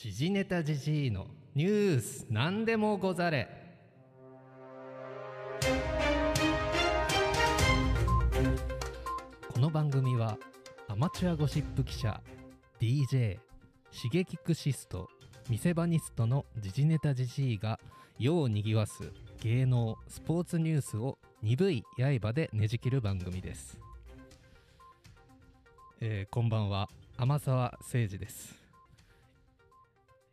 時事ネタじじいのニュース何でもござれ。この番組はアマチュアゴシップ記者 DJ シゲキクシスト見せ場ニストの時事ネタじじいが世をにぎわす芸能スポーツニュースを鈍い刃でねじ切る番組です、えーこんばんは。天沢誠二です。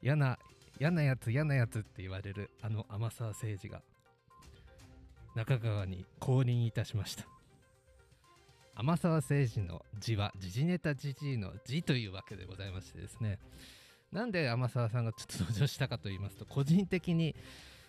嫌な嫌なやつ嫌なやつって言われるあの天沢誠治が。中川に降臨いたしました。天沢誠治の字は時事ネタじじいの字というわけでございましてですね。なんで天沢さんがちょっと登場したかと言いますと個人的に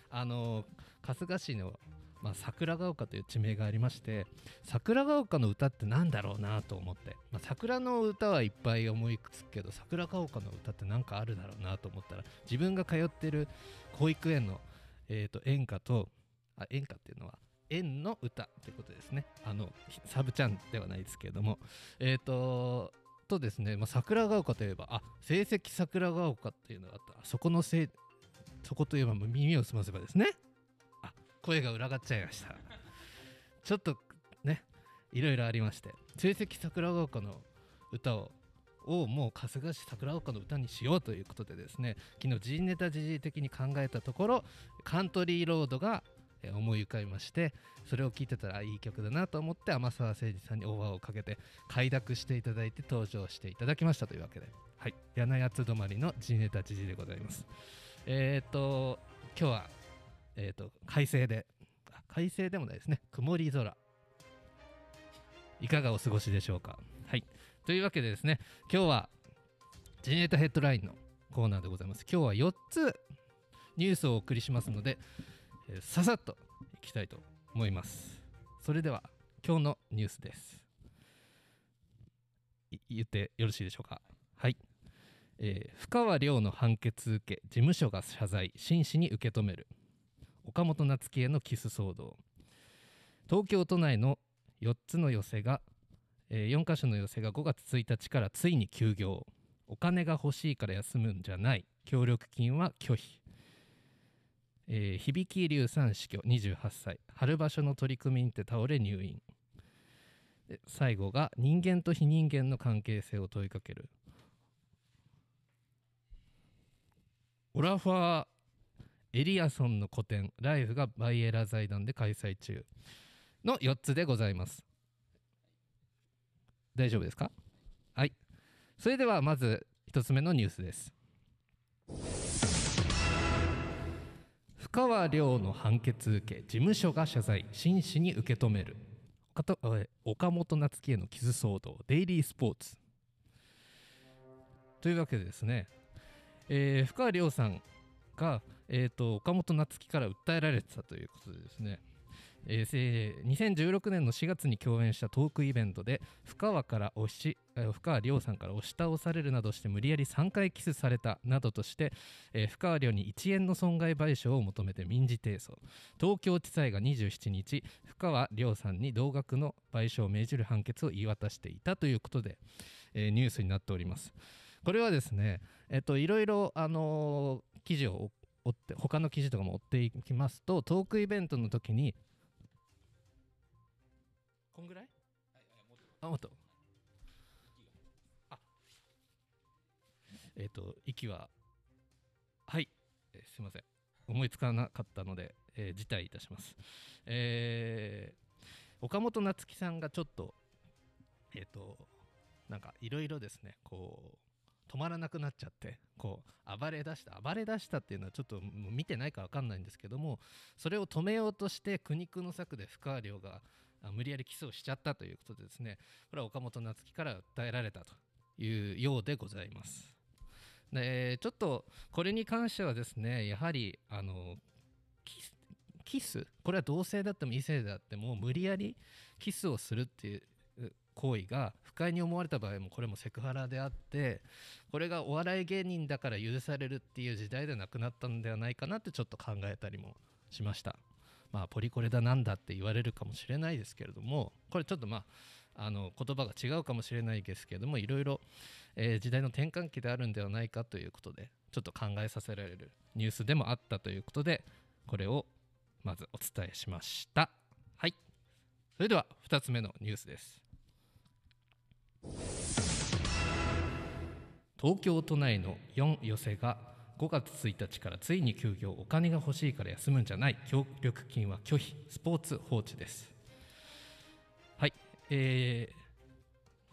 あの春日市の、まあ、桜ヶ丘という地名がありまして桜ヶ丘の歌ってなんだろうなと思って、まあ、桜の歌はいっぱい思いつくけど桜ヶ丘の歌ってなんかあるだろうなと思ったら自分が通ってる保育園の、えー、と演歌とあ演歌っていうのは園の歌ってことですね。あのサブちゃんではないですけれども。えっ、ととですね、まあ、桜ヶ丘といえばあ成績桜ヶ丘っていうのがあった。そこのせいそこといえば耳を澄ませばですね。声が裏がっちゃいました。ちょっとねいろいろありまして成績桜ヶ丘の歌ををもう春日市桜丘の歌にしようということでですね昨日 G ネタ時事的に考えたところカントリーロードが思い浮かびましてそれを聴いてたらいい曲だなと思って天沢誠二さんにオファーをかけて快諾していただいて登場していただきましたというわけで。はい。柳やつ止まりの G ネタ時事でございます。えっ、と今日はえっ、と快晴で。あ快晴でもないですね。曇り空。いかがお過ごしでしょうか。はい。というわけでですね今日は G ネータヘッドラインのコーナーでございます。今日は4つニュースをお送りしますのでえーささっといきたいと思います。それでは今日のニュースです。言ってよろしいでしょうか。はい、えー深川亮の判決受け事務所が謝罪真摯に受け止める。岡本夏樹へのキス騒動。東京都内の4つの寄せが、え4カ所の寄せが5月1日からついに休業。お金が欲しいから休むんじゃない。協力金は拒否。えー響龍さん死去28歳。春場所の取り組みにて倒れ入院。最後が人間と非人間の関係性を問いかける。オラファー・エリアソンの個展「ライフ」がバイエラ財団で開催中の4つでございます。大丈夫ですか？はい。それではまず1つ目のニュースです。深川亮の判決受け事務所が謝罪真摯に受け止める。岡本夏樹への傷騒動デイリースポーツ。というわけでですね、えー深川亮さんが、えー、と岡本夏樹から訴えられてたということでですね、えー2016年の4月に共演したトークイベントで深川から押し深川亮さんから押し倒されるなどして無理やり3回キスされたなどとして、えー深川亮に1円の損害賠償を求めて民事提訴。東京地裁が27日深川亮さんに同額の賠償を命じる判決を言い渡していたということで、えーニュースになっております。これはですねえっといろいろあの記事を追って他の記事とかも追っていきますとトークイベントの時にこんぐらい？あもっと。あ。えっ、と息ははい、えーすいません。思いつかなかったので、えー辞退いたします。えー岡本夏樹さんがちょっとえっ、となんかいろいろですねこう止まらなくなっちゃってこう暴れ出した暴れ出したっていうのはちょっと見てないか分かんないんですけどもそれを止めようとして苦肉の策で深川亮が無理やりキスをしちゃったということでですねこれは岡本夏樹から訴えられたというようでございます。でちょっとこれに関してはですねやはりあのキスキス？これは同性だっても異性であっても無理やりキスをするっていう行為が不快に思われた場合もこれもセクハラであってこれがお笑い芸人だから許されるっていう時代ではなくなったんではないかなってちょっと考えたりもしました。まあポリコレだなんだって言われるかもしれないですけれどもこれちょっとまああの言葉が違うかもしれないですけれどもいろいろ、えー時代の転換期であるんではないかということでちょっと考えさせられるニュースでもあったということでこれをまずお伝えしました。はい。それでは2つ目のニュースです。東京都内の4寄せが5月1日からついに休業。お金が欲しいから休むんじゃない。協力金は拒否。スポーツ放置です。はい。え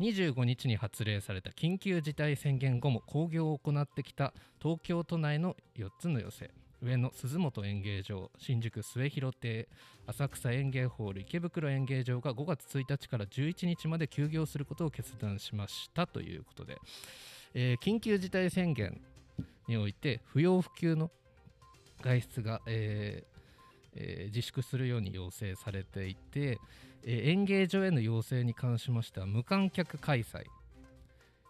ー、25日に発令された緊急事態宣言後も興行を行ってきた東京都内の4つの寄せ。上野鈴本演芸場新宿末広亭浅草園芸ホール池袋演芸場が5月1日から11日まで休業することを決断しましたということで、えー緊急事態宣言において不要不急の外出が、えーえー自粛するように要請されていて、え演芸場への要請に関しましては無観客開催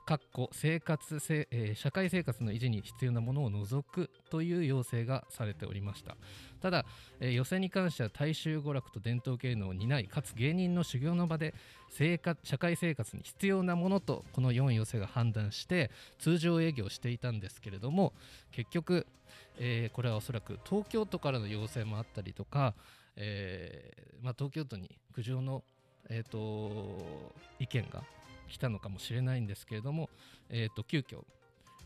かっこ生活せ、えー社会生活の維持に必要なものを除くという要請がされておりました。ただ、えー予選に関しては大衆娯楽と伝統芸能を担いかつ芸人の修行の場で生活社会生活に必要なものとこの4寄せが判断して通常営業していたんですけれども結局、えーこれはおそらく東京都からの要請もあったりとか、えーまあ、東京都に苦情の、えー、と意見が来たのかもしれないんですけれども、えー、と急遽、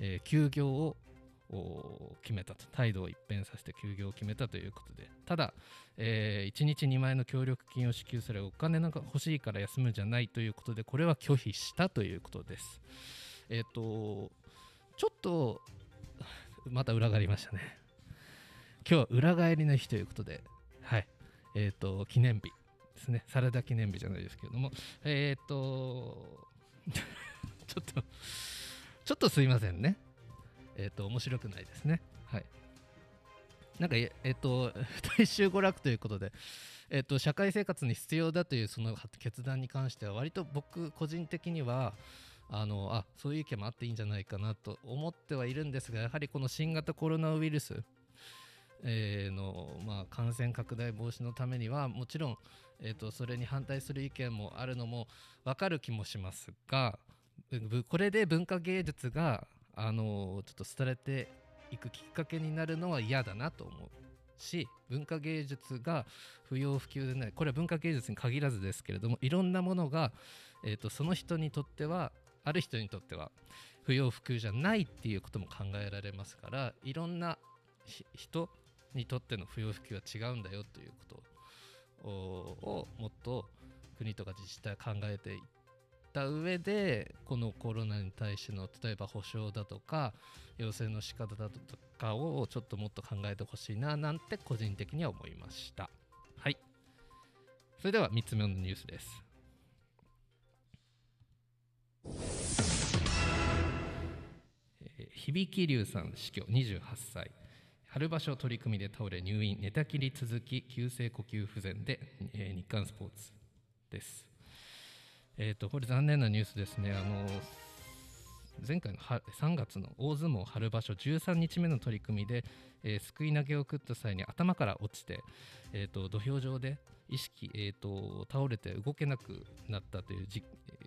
えー休業を決めたと。態度を一変させて休業を決めたということで。ただ、え1日2万円の協力金を支給されお金なんか欲しいから休むんじゃないということでこれは拒否したということです。えっ、とちょっとまた裏返りましたね。今日は裏返りの日ということではい。えっ、と記念日ですね。サラダ記念日じゃないですけれども。えっ、と ちょっとちょっとすいませんね。えっ、と面白くないですね。はい。なんかええっ、と 大衆娯楽ということでえっ、と社会生活に必要だというその決断に関しては割と僕個人的にはあのあそういう意見もあっていいんじゃないかなと思ってはいるんですがやはりこの新型コロナウイルス、えーの、まあ、感染拡大防止のためにはもちろん、えー、とそれに反対する意見もあるのも分かる気もしますがこれで文化芸術があのちょっと廃れていくきっかけになるのは嫌だなと思うし文化芸術が不要不急でないこれは文化芸術に限らずですけれどもいろんなものが、えー、とその人にとってはある人にとっては不要不急じゃないっていうことも考えられますからいろんな人にとっての不要不急は違うんだよということをもっと国とか自治体考えていった上でこのコロナに対しての例えば保障だとか要請の仕方だとかをちょっともっと考えてほしいななんて個人的には思いました。はい。それでは3つ目のニュースです。響龍さん死去28歳。春場所取り組みで倒れ入院寝たきり続き急性呼吸不全で、えー日刊スポーツです。えっ、とこれ残念なニュースですね。あの前回の3月の大相撲春場所13日目の取り組みで、えーすくい投げを食った際に頭から落ちて、えー、と土俵上で意識、えー、と倒れて動けなくなったというじ、え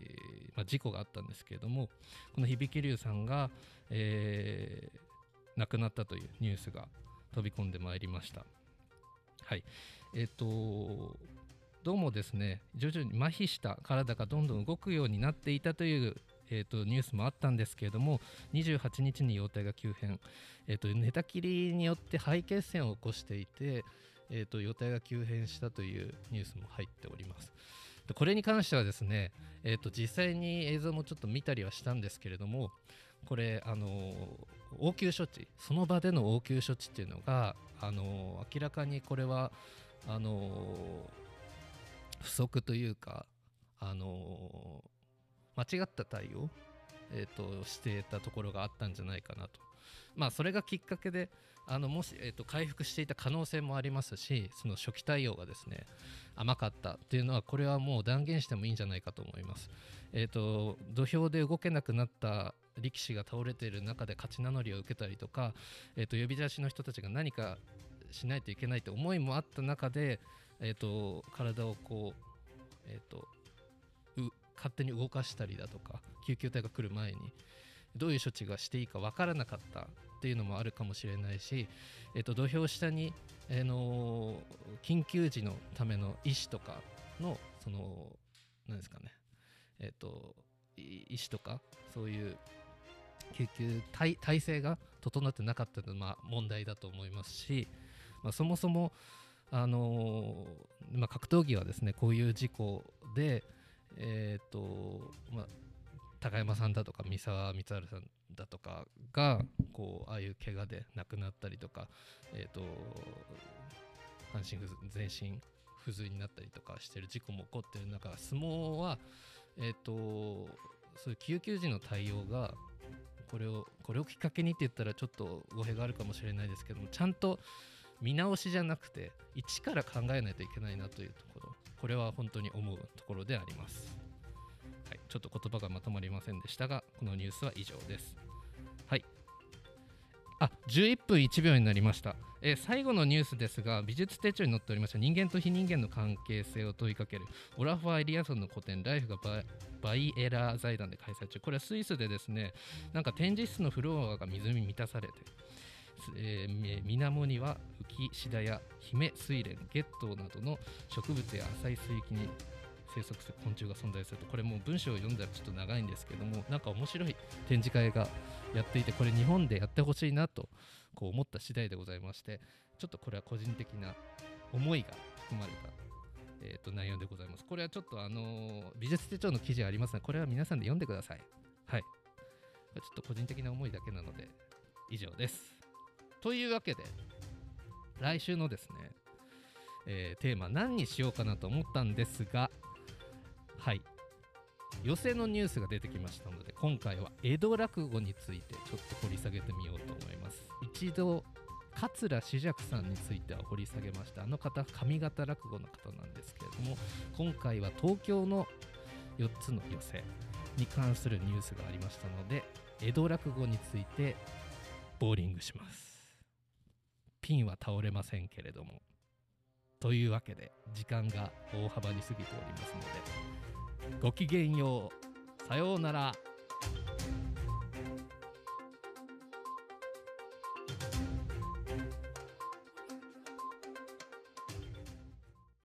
ーまあ、事故があったんですけれどもこの響龍さんが、えー亡くなったというニュースが飛び込んでまいりました。はいえっ、とどうもですね徐々に麻痺した体がどんどん動くようになっていたという、えー、とニュースもあったんですけれども28日に容体が急変、えー、と寝たきりによって肺血栓を起こしていて、えー、と容体が急変したというニュースも入っております。これに関してはですね、えー、と実際に映像もちょっと見たりはしたんですけれどもこれあのー応急処置その場での応急処置っていうのがあの明らかにこれはあの不足というかあの間違った対応、えー、としていたところがあったんじゃないかなと。まあそれがきっかけであのもし、えー、と回復していた可能性もありますしその初期対応がですね甘かったっいうのはこれはもう断言してもいいんじゃないかと思います。えー、と土俵で動けなくなった力士が倒れている中で勝ち名乗りを受けたりとか、えー、と呼び出しの人たちが何かしないといけないという思いもあった中で、えー、と体をこう、えー、とう勝手に動かしたりだとか救急隊が来る前にどういう処置がしていいか分からなかったっていうのもあるかもしれないし、えー、と土俵下に、えー、の緊急時のための医師とかのその何ですかねえっ、ー、と医師とかそういう救急体制が整ってなかったのは問題だと思いますし、まあ、そもそもあのー、まあ、格闘技はですねこういう事故で、えーとまあ、高山さんだとか三沢光晴さんだとかがこうああいう怪我で亡くなったりとか、えーと、半身全身不随になったりとかしてる事故も起こってる中相撲は、えーと、そういう救急時の対応がこれをこれをきっかけにって言ったらちょっと語弊があるかもしれないですけどもちゃんと見直しじゃなくて一から考えないといけないなというところこれは本当に思うところであります、はい、ちょっと言葉がまとまりませんでしたがこのニュースは以上です。はい。あ11分1秒になりました、えー、最後のニュースですが美術手帳に載っておりました人間と非人間の関係性を問いかけるオラファー・エリアソンの個展ライフがバイエラー財団で開催中。これはスイスでですねなんか展示室のフロアが水に満たされてえー、水面には浮きシダやヒメスイレンゲットなどの植物や浅い水域に生息する昆虫が存在するとこれもう文章を読んだらちょっと長いんですけどもなんか面白い展示会がやっていてこれ日本でやってほしいなとこう思った次第でございましてちょっとこれは個人的な思いが含まれた、えー、と内容でございます。これはちょっとあの、美術手帳の記事ありますのでこれは皆さんで読んでください。はい。ちょっと個人的な思いだけなので以上です。というわけで来週のですね、えー、テーマ何にしようかなと思ったんですがはい。寄席のニュースが出てきましたので今回は江戸落語についてちょっと掘り下げてみようと思います。一度桂志尺さんについては掘り下げました。あの方上方落語の方なんですけれども今回は東京の4つの寄席に関するニュースがありましたので江戸落語についてボーリングします。ピンは倒れませんけれども。というわけで時間が大幅に過ぎておりますのでごきげんよう。さようなら。